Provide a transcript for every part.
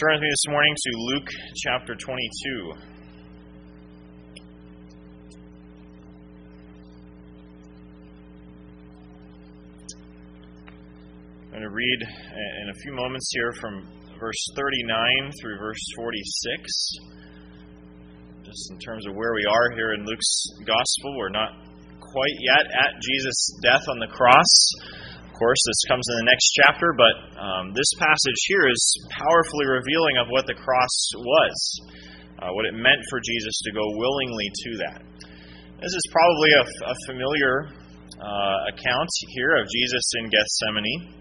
Turn with me this morning to Luke chapter 22. I'm going to read in a few moments here from verse 39 through verse 46. Just in terms of where we are here in Luke's gospel, we're not quite yet at Jesus' death on the cross course. This comes in the next chapter, but um, this passage here is powerfully revealing of what the cross was, uh, what it meant for Jesus to go willingly to that. This is probably a, a familiar uh, account here of Jesus in Gethsemane,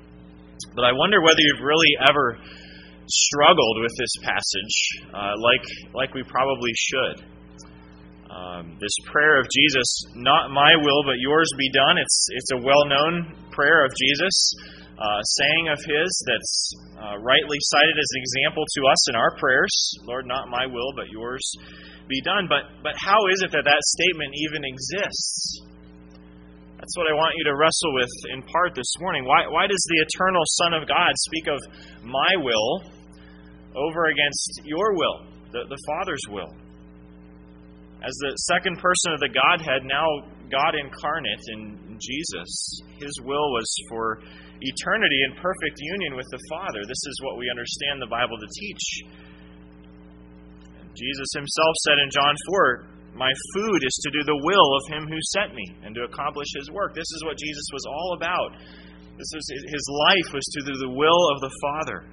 but I wonder whether you've really ever struggled with this passage uh, like, like we probably should. Um, this prayer of Jesus, not my will but yours be done. It's it's a well-known prayer of Jesus, uh, saying of his that's uh, rightly cited as an example to us in our prayers. Lord, not my will but yours be done. But but how is it that that statement even exists? That's what I want you to wrestle with in part this morning. Why why does the eternal Son of God speak of my will over against your will, the, the Father's will? As the second person of the Godhead, now God incarnate in Jesus, his will was for eternity in perfect union with the Father. This is what we understand the Bible to teach. Jesus himself said in John 4, My food is to do the will of him who sent me and to accomplish his work. This is what Jesus was all about. This is his life was to do the will of the Father.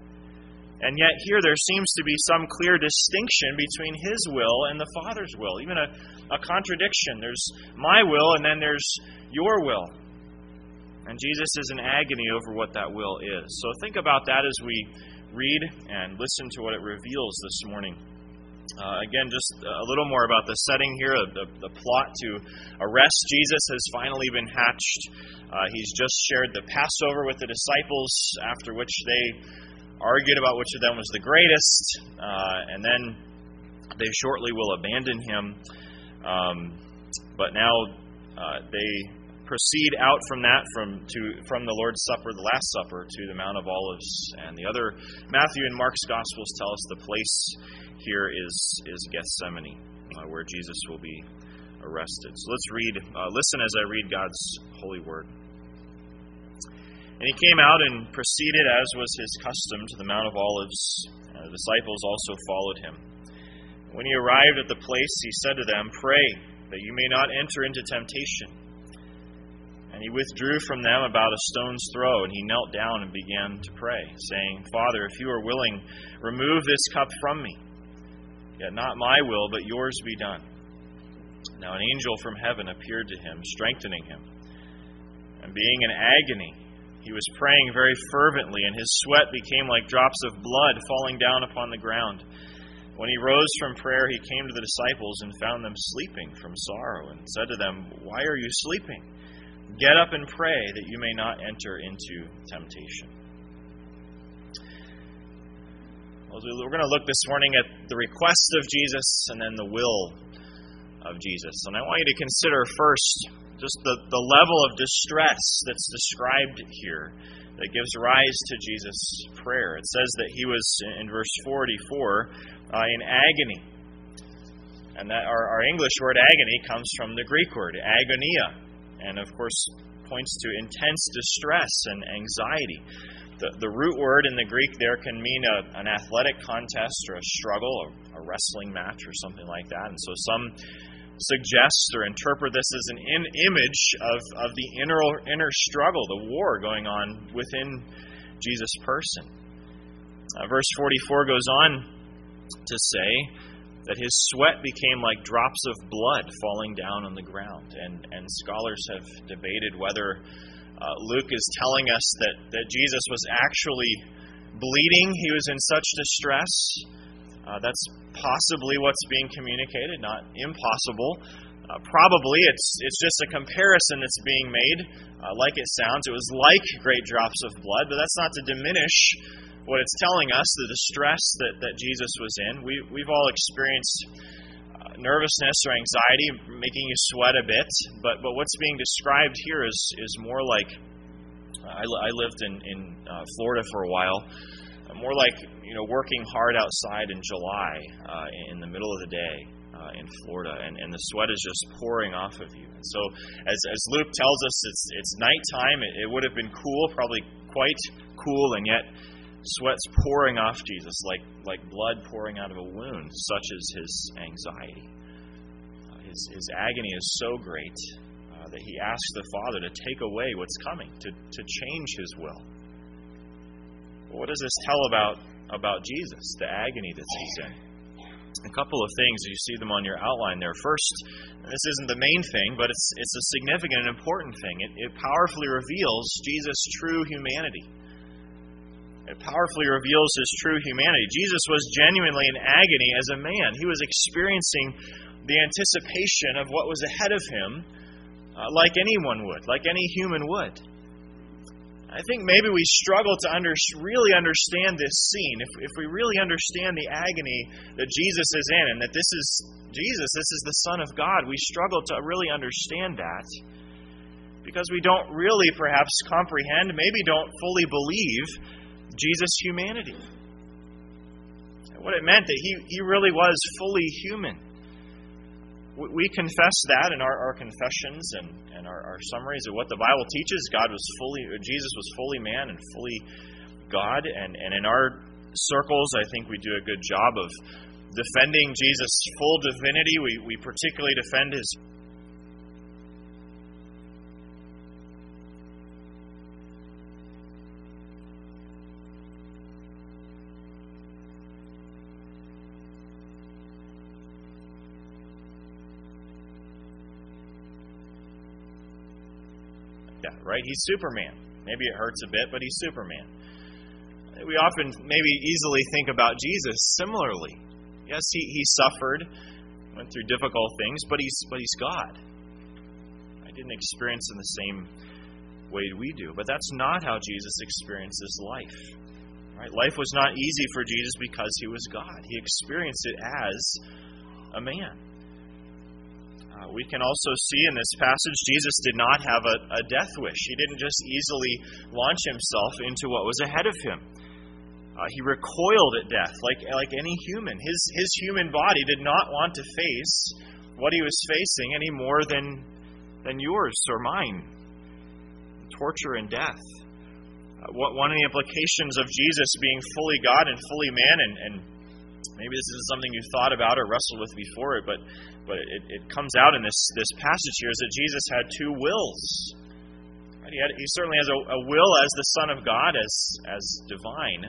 And yet, here there seems to be some clear distinction between His will and the Father's will, even a, a contradiction. There's my will, and then there's your will. And Jesus is in agony over what that will is. So think about that as we read and listen to what it reveals this morning. Uh, again, just a little more about the setting here. The, the plot to arrest Jesus has finally been hatched. Uh, he's just shared the Passover with the disciples, after which they argued about which of them was the greatest, uh, and then they shortly will abandon him. Um, but now uh, they proceed out from that from to from the Lord's Supper, the Last Supper, to the Mount of Olives, and the other Matthew and Mark's Gospels tell us the place here is is Gethsemane, uh, where Jesus will be arrested. So let's read, uh, listen as I read God's holy word. And he came out and proceeded, as was his custom, to the Mount of Olives. And the disciples also followed him. When he arrived at the place, he said to them, Pray that you may not enter into temptation. And he withdrew from them about a stone's throw, and he knelt down and began to pray, saying, Father, if you are willing, remove this cup from me. Yet not my will, but yours be done. Now an angel from heaven appeared to him, strengthening him. And being in agony, he was praying very fervently, and his sweat became like drops of blood falling down upon the ground. When he rose from prayer, he came to the disciples and found them sleeping from sorrow, and said to them, Why are you sleeping? Get up and pray that you may not enter into temptation. We're going to look this morning at the request of Jesus and then the will of Jesus. And I want you to consider first just the, the level of distress that's described here that gives rise to Jesus' prayer. It says that he was, in verse 44, uh, in agony. And that our, our English word agony comes from the Greek word agonia, and of course points to intense distress and anxiety. The, the root word in the Greek there can mean a, an athletic contest or a struggle, a, a wrestling match, or something like that. And so some suggests or interpret this as an in image of, of the inner, inner struggle, the war going on within Jesus' person. Uh, verse 44 goes on to say that his sweat became like drops of blood falling down on the ground. And, and scholars have debated whether uh, Luke is telling us that, that Jesus was actually bleeding, he was in such distress uh, that's possibly what's being communicated, not impossible. Uh, probably it's it's just a comparison that's being made, uh, like it sounds. It was like great drops of blood, but that's not to diminish what it's telling us, the distress that, that Jesus was in. We, we've all experienced uh, nervousness or anxiety making you sweat a bit, but, but what's being described here is, is more like I, I lived in, in uh, Florida for a while more like you know working hard outside in July uh, in the middle of the day uh, in Florida, and, and the sweat is just pouring off of you. And so, as, as Luke tells us, it's it's nighttime. It, it would have been cool, probably quite cool, and yet sweat's pouring off Jesus like like blood pouring out of a wound. Such is his anxiety. Uh, his his agony is so great uh, that he asks the Father to take away what's coming, to to change his will. What does this tell about about Jesus, the agony that he's in? A couple of things you see them on your outline there. First, this isn't the main thing, but it's it's a significant and important thing. It, it powerfully reveals Jesus' true humanity. It powerfully reveals his true humanity. Jesus was genuinely in agony as a man. He was experiencing the anticipation of what was ahead of him, uh, like anyone would, like any human would. I think maybe we struggle to under, really understand this scene. If, if we really understand the agony that Jesus is in and that this is Jesus, this is the Son of God, we struggle to really understand that because we don't really perhaps comprehend, maybe don't fully believe Jesus' humanity. What it meant that he, he really was fully human we confess that in our, our confessions and, and our, our, summaries of what the Bible teaches. God was fully, uh, Jesus was fully man and fully God. And, and in our circles, I think we do a good job of defending Jesus' full divinity. We, we particularly defend his right? He's Superman. Maybe it hurts a bit, but he's Superman. We often maybe easily think about Jesus similarly. Yes, he, he suffered, went through difficult things, but he's but he's God. I didn't experience in the same way we do. But that's not how Jesus experiences life. Right? Life was not easy for Jesus because he was God. He experienced it as a man. Uh, we can also see in this passage Jesus did not have a, a death wish. He didn't just easily launch himself into what was ahead of him. Uh, he recoiled at death like, like any human. His, his human body did not want to face what he was facing any more than, than yours or mine torture and death. Uh, what, one of the implications of Jesus being fully God and fully man, and, and maybe this isn't something you've thought about or wrestled with before but but it, it comes out in this, this passage here is that Jesus had two wills. He, had, he certainly has a, a will as the Son of God, as, as divine,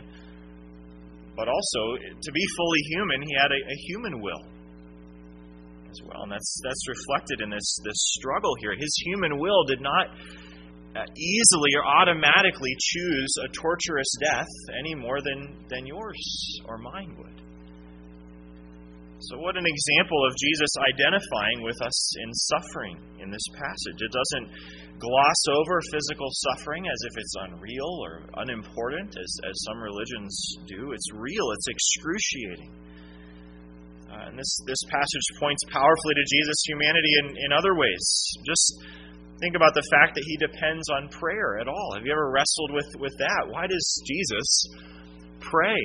but also to be fully human, he had a, a human will as well. And that's, that's reflected in this, this struggle here. His human will did not uh, easily or automatically choose a torturous death any more than, than yours or mine would. So, what an example of Jesus identifying with us in suffering in this passage. It doesn't gloss over physical suffering as if it's unreal or unimportant, as, as some religions do. It's real, it's excruciating. Uh, and this, this passage points powerfully to Jesus' humanity in, in other ways. Just think about the fact that he depends on prayer at all. Have you ever wrestled with, with that? Why does Jesus pray?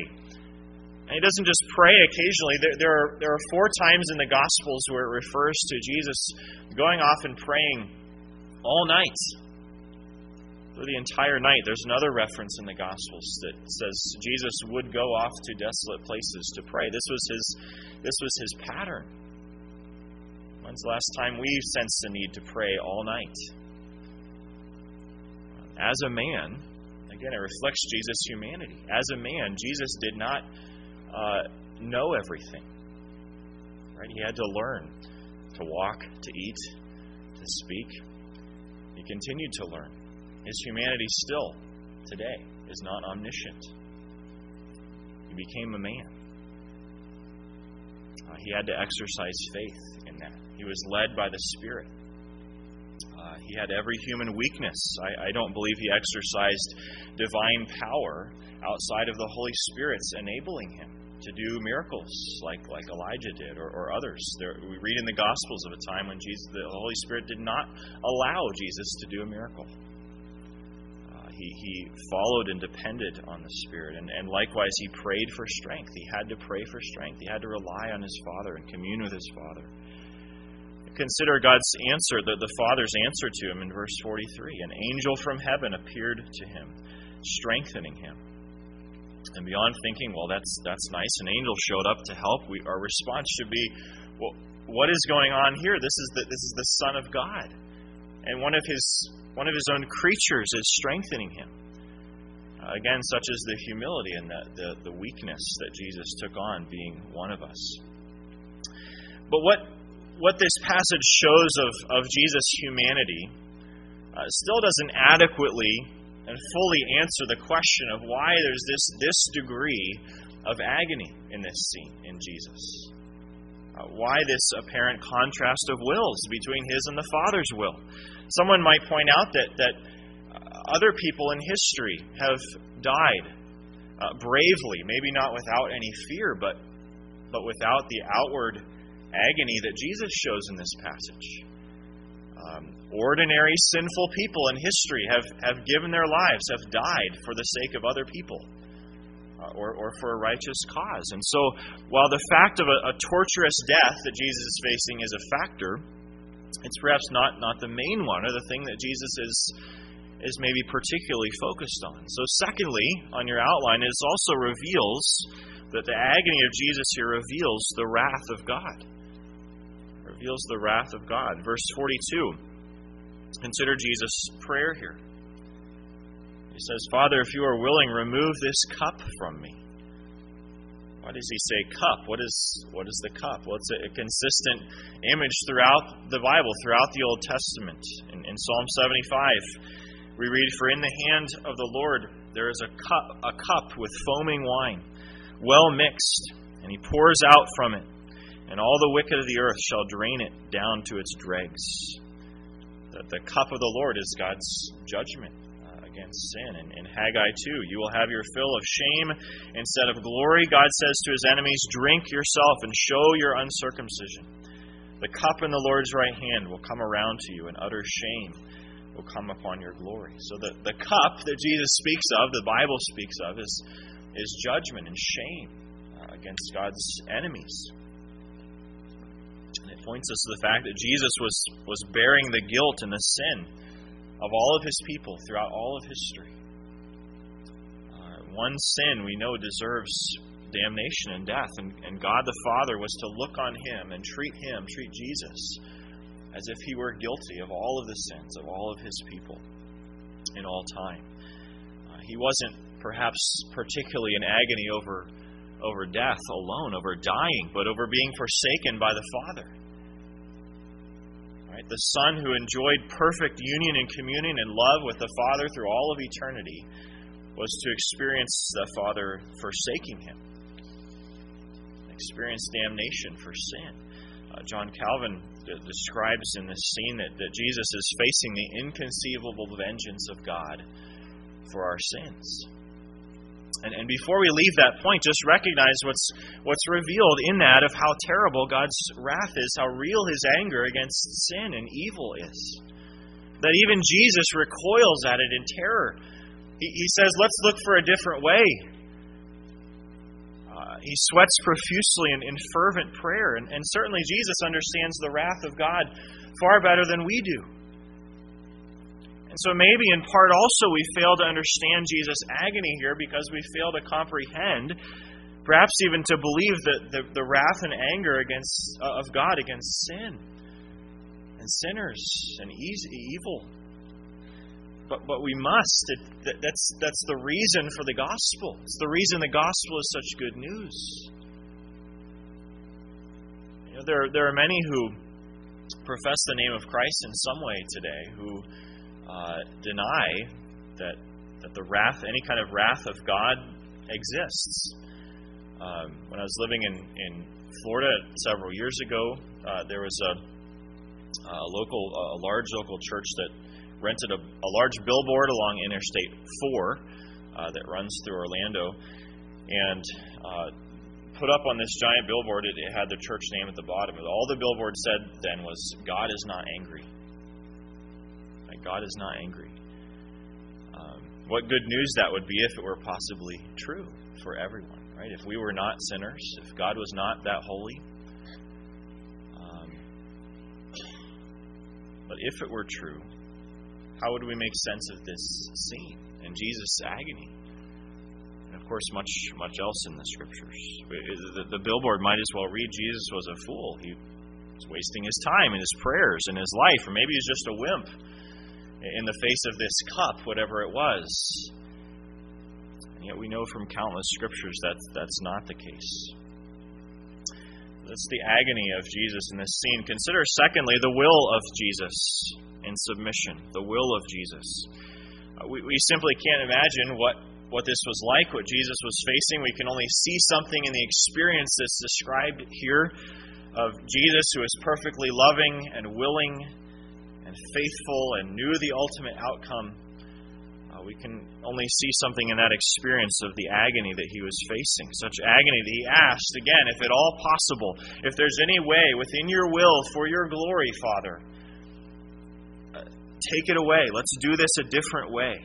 And he doesn't just pray occasionally. There, there, are, there are four times in the Gospels where it refers to Jesus going off and praying all night. For the entire night. There's another reference in the Gospels that says Jesus would go off to desolate places to pray. This was his, this was his pattern. When's the last time we sensed the need to pray all night? As a man, again, it reflects Jesus' humanity. As a man, Jesus did not uh, know everything. Right? He had to learn to walk, to eat, to speak. He continued to learn. His humanity still, today, is not omniscient. He became a man. Uh, he had to exercise faith in that. He was led by the Spirit. Uh, he had every human weakness. I, I don't believe he exercised divine power outside of the Holy Spirit's enabling him to do miracles like, like Elijah did or, or others. There, we read in the Gospels of a time when Jesus, the Holy Spirit did not allow Jesus to do a miracle. Uh, he He, followed and depended on the Spirit. And, and likewise, he prayed for strength. He had to pray for strength. He had to rely on his Father and commune with his Father. Consider God's answer, the, the Father's answer to him in verse 43. An angel from heaven appeared to him, strengthening him. And beyond thinking, well, that's that's nice. An angel showed up to help. We, our response should be, well, what is going on here? This is the, this is the Son of God, and one of his one of his own creatures is strengthening him. Uh, again, such is the humility and the, the, the weakness that Jesus took on, being one of us. But what what this passage shows of, of Jesus' humanity uh, still doesn't adequately and fully answer the question of why there's this, this degree of agony in this scene in Jesus. Uh, why this apparent contrast of wills between his and the Father's will. Someone might point out that, that uh, other people in history have died uh, bravely, maybe not without any fear, but, but without the outward agony that Jesus shows in this passage. Um, ordinary sinful people in history have, have given their lives, have died for the sake of other people. Uh, or, or for a righteous cause. And so, while the fact of a, a torturous death that Jesus is facing is a factor, it's perhaps not, not the main one or the thing that Jesus is, is maybe particularly focused on. So, secondly, on your outline, it also reveals that the agony of Jesus here reveals the wrath of God reveals the wrath of God. Verse 42. Consider Jesus' prayer here. He says, Father, if you are willing, remove this cup from me. Why does he say cup? What is what is the cup? Well, it's a, a consistent image throughout the Bible, throughout the Old Testament. In, in Psalm 75, we read, For in the hand of the Lord there is a cup, a cup with foaming wine, well mixed, and he pours out from it and all the wicked of the earth shall drain it down to its dregs. The, the cup of the Lord is God's judgment uh, against sin. And in Haggai 2, you will have your fill of shame instead of glory. God says to his enemies, Drink yourself and show your uncircumcision. The cup in the Lord's right hand will come around to you, and utter shame will come upon your glory. So the, the cup that Jesus speaks of, the Bible speaks of, is, is judgment and shame uh, against God's enemies points us to the fact that Jesus was, was bearing the guilt and the sin of all of his people throughout all of history. Uh, one sin we know deserves damnation and death, and, and God the Father was to look on him and treat him, treat Jesus, as if he were guilty of all of the sins of all of his people in all time. Uh, he wasn't perhaps particularly in agony over over death alone, over dying, but over being forsaken by the Father. Right? The Son who enjoyed perfect union and communion and love with the Father through all of eternity was to experience the Father forsaking him, experience damnation for sin. Uh, John Calvin d- describes in this scene that, that Jesus is facing the inconceivable vengeance of God for our sins. And, and before we leave that point, just recognize what's, what's revealed in that of how terrible God's wrath is, how real his anger against sin and evil is. That even Jesus recoils at it in terror. He, he says, Let's look for a different way. Uh, he sweats profusely in, in fervent prayer. And, and certainly Jesus understands the wrath of God far better than we do. And so maybe in part also we fail to understand Jesus' agony here because we fail to comprehend, perhaps even to believe that the, the wrath and anger against uh, of God against sin and sinners and evil. But, but we must. It, that, that's, that's the reason for the gospel. It's the reason the gospel is such good news. You know, there, there are many who profess the name of Christ in some way today who uh, deny that that the wrath, any kind of wrath of God, exists. Um, when I was living in, in Florida several years ago, uh, there was a, a local, a large local church that rented a, a large billboard along Interstate 4 uh, that runs through Orlando, and uh, put up on this giant billboard. It, it had the church name at the bottom. All the billboard said then was, "God is not angry." God is not angry. Um, what good news that would be if it were possibly true for everyone, right? If we were not sinners, if God was not that holy. Um, but if it were true, how would we make sense of this scene and Jesus' agony? And of course, much much else in the scriptures. The, the billboard might as well read Jesus was a fool. He was wasting his time and his prayers and his life, or maybe he's just a wimp in the face of this cup, whatever it was. And yet we know from countless scriptures that that's not the case. That's the agony of Jesus in this scene. Consider, secondly, the will of Jesus in submission. The will of Jesus. Uh, we, we simply can't imagine what, what this was like, what Jesus was facing. We can only see something in the experience that's described here of Jesus, who is perfectly loving and willing and faithful and knew the ultimate outcome, uh, we can only see something in that experience of the agony that he was facing. Such agony that he asked, again, if at all possible, if there's any way within your will for your glory, Father, uh, take it away. Let's do this a different way.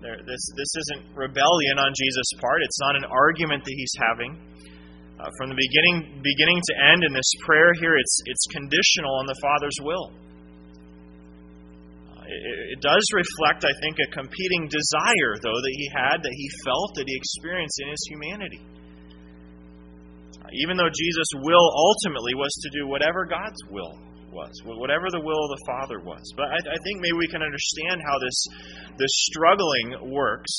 There, this, this isn't rebellion on Jesus' part. It's not an argument that he's having. Uh, from the beginning, beginning to end in this prayer here, it's, it's conditional on the Father's will. Uh, it, does reflect, I think, a competing desire, though, that he had, that he felt, that he experienced in his humanity. Uh, even though Jesus' will ultimately was to do whatever God's will was, whatever the will of the Father was. But I, I think maybe we can understand how this, this struggling works.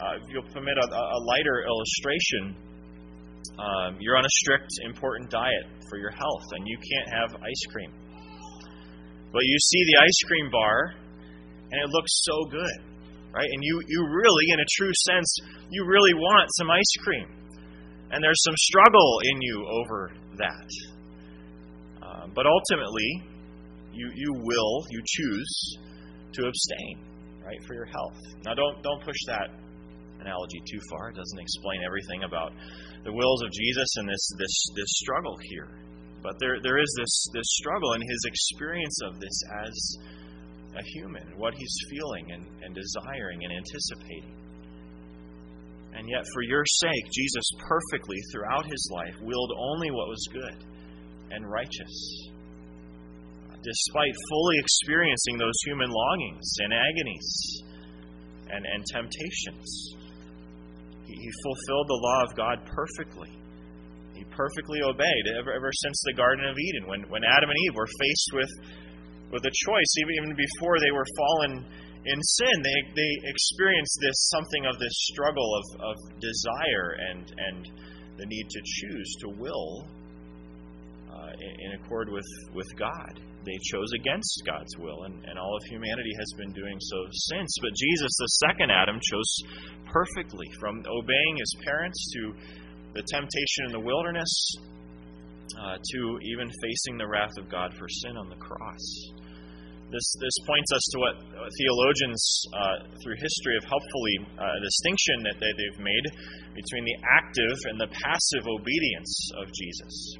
Uh, if you'll permit a, a lighter illustration, um, you're on a strict, important diet for your health, and you can't have ice cream. But you see the ice cream bar, and it looks so good, right? And you, you really, in a true sense, you really want some ice cream. And there's some struggle in you over that. Uh, but ultimately, you, you will, you choose to abstain, right, for your health. Now, don't, don't push that analogy too far. It doesn't explain everything about the wills of Jesus and this this this struggle here. But there there is this this struggle and his experience of this as a human, what he's feeling and, and desiring and anticipating. And yet, for your sake, Jesus perfectly throughout his life willed only what was good and righteous. Despite fully experiencing those human longings and agonies and, and temptations. He fulfilled the law of God perfectly. He perfectly obeyed ever, ever since the Garden of Eden. When, when Adam and Eve were faced with, with a choice, even, even before they were fallen in sin, they, they experienced this something of this struggle of, of desire and, and the need to choose, to will in, accord with, with God they chose against God's will, and, and all of humanity has been doing so since. But Jesus, the second Adam, chose perfectly from obeying his parents to the temptation in the wilderness uh, to even facing the wrath of God for sin on the cross. This, this points us to what theologians uh, through history have helpfully uh, a distinction that they, they've made between the active and the passive obedience of Jesus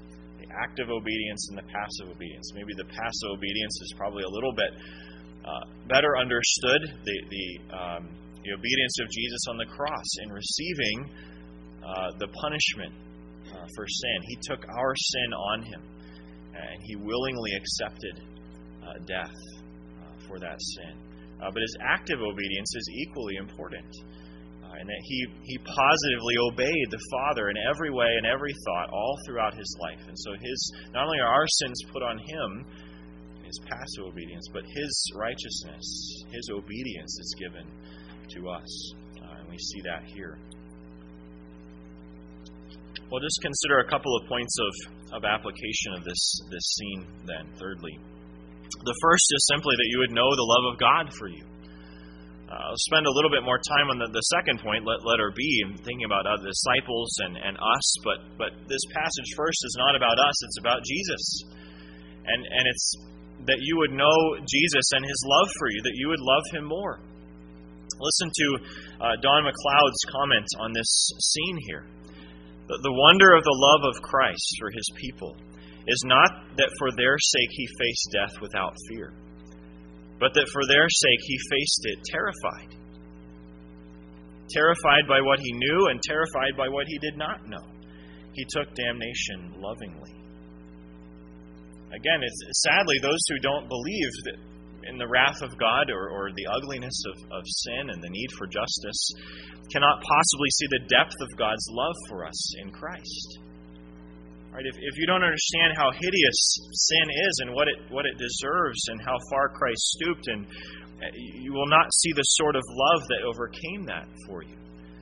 active obedience and the passive obedience. Maybe the passive obedience is probably a little bit uh, better understood. The, the, um, the, obedience of Jesus on the cross in receiving uh, the punishment uh, for sin. He took our sin on him, and he willingly accepted uh, death uh, for that sin. Uh, but his active obedience is equally important and that he, he positively obeyed the Father in every way and every thought all throughout his life. And so his not only are our sins put on him, his passive obedience, but his righteousness, his obedience is given to us. Uh, and we see that here. Well, just consider a couple of points of, of application of this, this scene then, thirdly. The first is simply that you would know the love of God for you. Uh, I'll spend a little bit more time on the, the second point, let, letter B, thinking about other disciples and, and us. But, but this passage first is not about us, it's about Jesus. And, and it's that you would know Jesus and his love for you, that you would love him more. Listen to uh, Don McLeod's comment on this scene here. The, the wonder of the love of Christ for his people is not that for their sake he faced death without fear but that for their sake he faced it terrified. Terrified by what he knew and terrified by what he did not know. He took damnation lovingly. Again, it's sadly those who don't believe in the wrath of God or, or the ugliness of, of sin and the need for justice cannot possibly see the depth of God's love for us in Christ. Right? If, if you don't understand how hideous sin is and what it, what it deserves and how far Christ stooped, and uh, you will not see the sort of love that overcame that for you.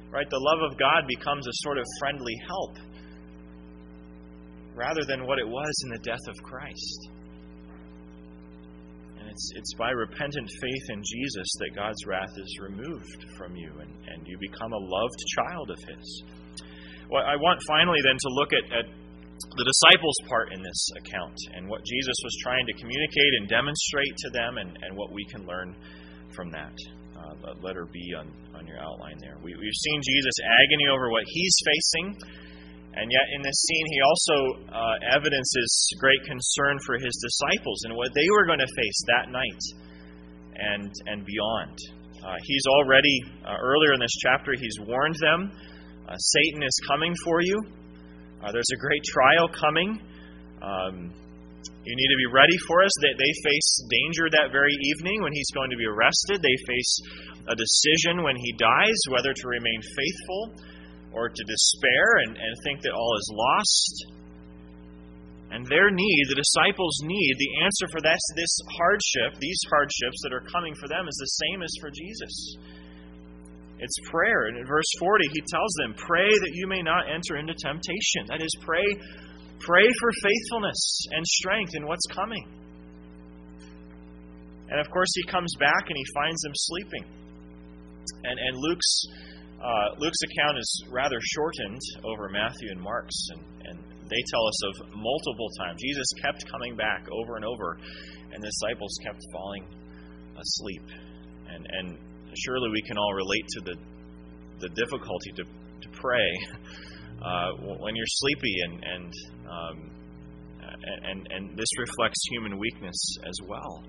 Right? The love of God becomes a sort of friendly help rather than what it was in the death of Christ. And it's, it's by repentant faith in Jesus that God's wrath is removed from you and, and you become a loved child of His. Well, I want finally then to look at, at the disciples' part in this account and what Jesus was trying to communicate and demonstrate to them and, and what we can learn from that. Uh, letter B on, on your outline there. We, we've seen Jesus' agony over what he's facing and yet, in this scene, he also uh, evidences great concern for his disciples and what they were going to face that night and, and beyond. Uh, he's already, uh, earlier in this chapter, he's warned them uh, Satan is coming for you. Uh, there's a great trial coming. Um, you need to be ready for us. They, they face danger that very evening when he's going to be arrested. They face a decision when he dies whether to remain faithful or to despair and, and think that all is lost. And their need, the disciples' need, the answer for this, this hardship, these hardships that are coming for them, is the same as for Jesus. It's prayer. And in verse 40, he tells them, Pray that you may not enter into temptation. That is, pray, pray for faithfulness and strength in what's coming. And of course, he comes back and he finds them sleeping. And, and Luke's uh, Luke's account is rather shortened over Matthew and Mark's, and, and they tell us of multiple times. Jesus kept coming back over and over, and the disciples kept falling asleep. And, and surely we can all relate to the, the difficulty to, to pray uh, when you're sleepy, and, and, um, and, and this reflects human weakness as well.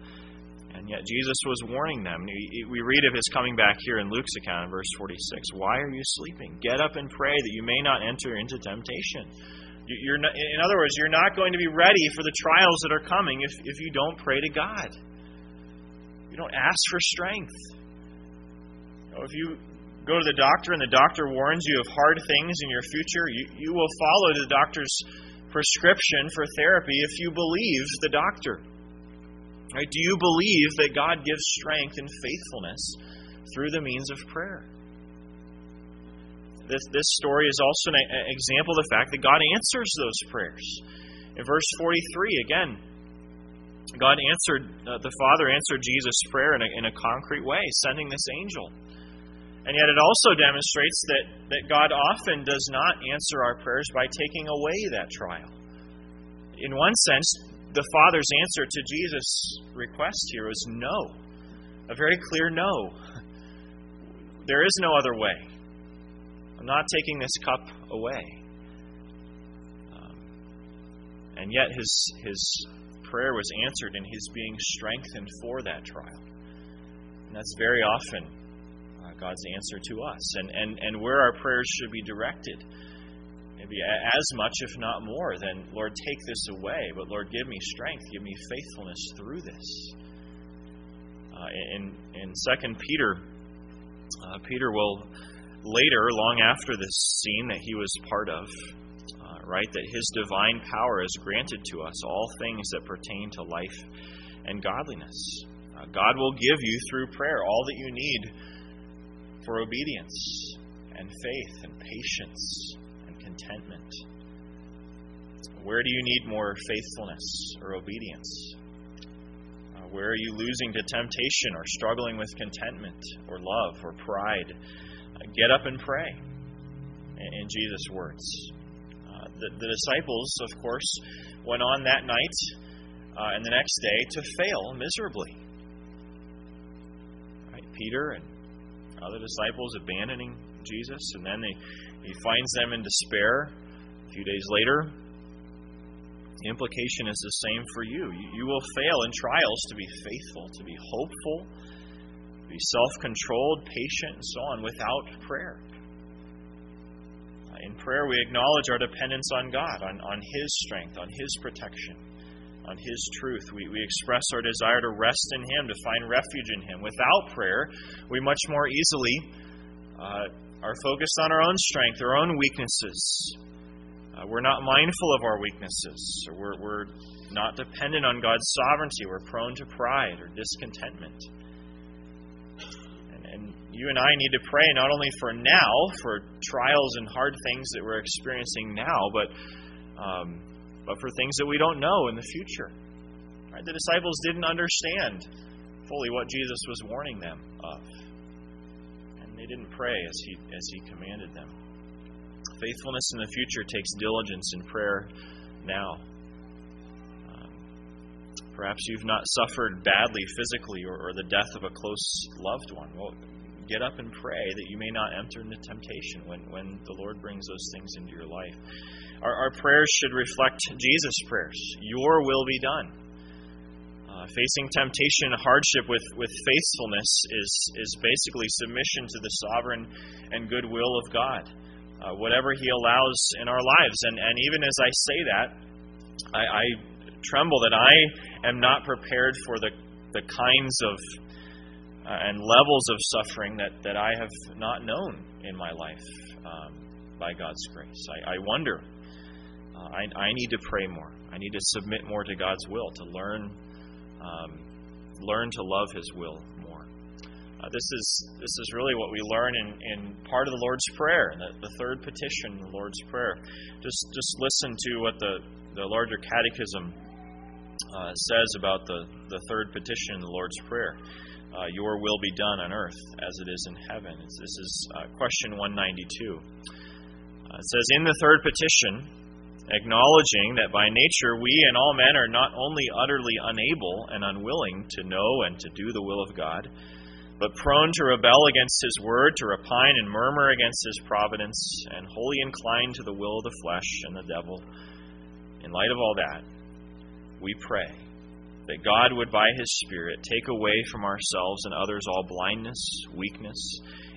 And yet Jesus was warning them. We read of his coming back here in Luke's account in verse 46. Why are you sleeping? Get up and pray that you may not enter into temptation. You're not, in other words, you're not going to be ready for the trials that are coming if, if you don't pray to God. You don't ask for strength. If you go to the doctor and the doctor warns you of hard things in your future, you, you will follow the doctor's prescription for therapy if you believe the doctor. Right? Do you believe that God gives strength and faithfulness through the means of prayer? This, this story is also an example of the fact that God answers those prayers. In verse 43, again, God answered, uh, the Father answered Jesus' prayer in a, in a concrete way, sending this angel. And yet it also demonstrates that, that God often does not answer our prayers by taking away that trial. In one sense, the Father's answer to Jesus' request here is no. A very clear no. There is no other way. I'm not taking this cup away. Um, and yet his, his prayer was answered, and he's being strengthened for that trial. And that's very often God's answer to us, and, and, and where our prayers should be directed maybe as much, if not more, than, Lord, take this away, but Lord, give me strength, give me faithfulness through this. Uh, in in Second Peter, uh, Peter will later, long after this scene that he was part of, uh, write that his divine power has granted to us all things that pertain to life and godliness. Uh, God will give you through prayer all that you need for obedience and faith and patience and contentment? Where do you need more faithfulness or obedience? Uh, where are you losing to temptation or struggling with contentment or love or pride? Uh, get up and pray, in, Jesus' words. Uh, the, the, disciples, of course, went on that night and the next day to fail miserably. Right? Peter and other disciples abandoning Jesus, and then they he finds them in despair a few days later. The implication is the same for you. You will fail in trials to be faithful, to be hopeful, be self controlled, patient, and so on without prayer. Uh, in prayer, we acknowledge our dependence on God, on, on His strength, on His protection, on His truth. We, we express our desire to rest in Him, to find refuge in Him. Without prayer, we much more easily uh, are focused on our own strength, our own weaknesses. Uh, we're not mindful of our weaknesses. We're, we're not dependent on God's sovereignty. We're prone to pride or discontentment. And, you and I need to pray not only for now, for trials and hard things that we're experiencing now, but, um, but for things that we don't know in the future. Right? The disciples didn't understand fully what Jesus was warning them of. And they didn't pray as he, as he commanded them. Faithfulness in the future takes diligence in prayer now. Um, perhaps you've not suffered badly physically or, or, the death of a close loved one. Well, get up and pray that you may not enter into temptation when, when the Lord brings those things into your life. Our, our prayers should reflect Jesus' prayers Your will be done. Uh, facing temptation and hardship with, with faithfulness is, is basically submission to the sovereign and good will of God uh, whatever He allows in our lives. And, and even as I say that, I, I tremble that I am not prepared for the, the kinds of uh, and levels of suffering that, that I have not known in my life um, by God's grace. I, I wonder. Uh, I, I need to pray more. I need to submit more to God's will, to learn, um, learn to love His will uh, this is this is really what we learn in, in part of the Lord's Prayer, the, the third petition, the Lord's Prayer. Just just listen to what the the larger Catechism uh, says about the the third petition in the Lord's Prayer. Uh, Your will be done on earth as it is in heaven. This is uh, question 192. Uh, it says in the third petition, acknowledging that by nature we and all men are not only utterly unable and unwilling to know and to do the will of God but prone to rebel against his word, to repine and murmur against his providence, and wholly inclined to the will of the flesh and the devil. In light of all that, we pray that God would, by his Spirit, take away from ourselves and others all blindness, weakness,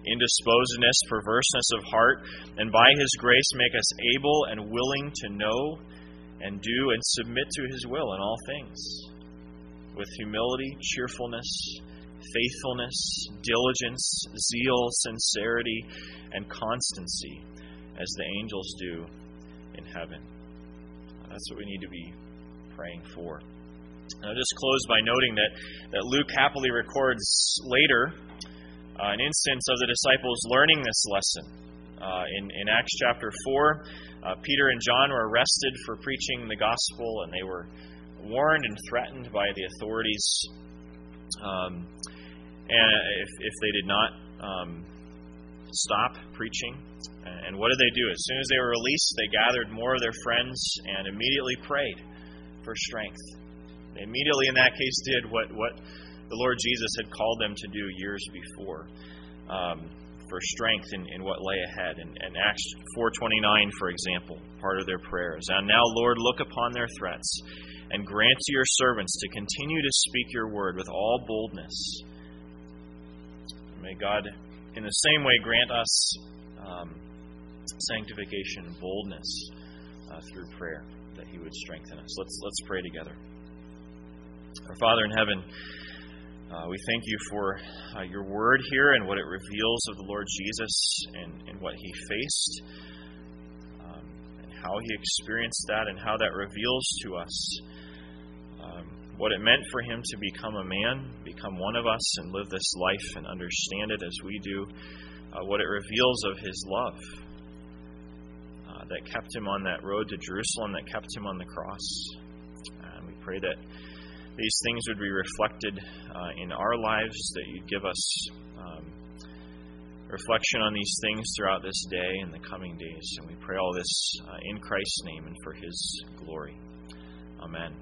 indisposedness, perverseness of heart, and by his grace make us able and willing to know and do and submit to his will in all things, with humility, cheerfulness, faithfulness, diligence, zeal, sincerity, and constancy, as the angels do in heaven. That's what we need to be praying for. And I'll just close by noting that, that Luke happily records later uh, an instance of the disciples learning this lesson. Uh, in, in Acts chapter 4, uh, Peter and John were arrested for preaching the gospel, and they were warned and threatened by the authorities um, and if, if they did not um, stop preaching. And what did they do? As soon as they were released, they gathered more of their friends and immediately prayed for strength. Immediately, in that case, did what, what the Lord Jesus had called them to do years before. Um, for strength in, in what lay ahead. And, and Acts 4.29, for example, part of their prayers. And now, Lord, look upon their threats and grant to your servants to continue to speak your word with all boldness May God, in the same way, grant us um, sanctification, boldness uh, through prayer, that He would strengthen us. Let's let's pray together. Our Father in heaven, uh, we thank you for uh, your word here and what it reveals of the Lord Jesus and, and what He faced, um, and how He experienced that, and how that reveals to us what it meant for him to become a man, become one of us, and live this life and understand it as we do, uh, what it reveals of his love uh, that kept him on that road to Jerusalem, that kept him on the cross. And we pray that these things would be reflected uh, in our lives, that you'd give us um, reflection on these things throughout this day and the coming days. And we pray all this uh, in Christ's name and for his glory. Amen.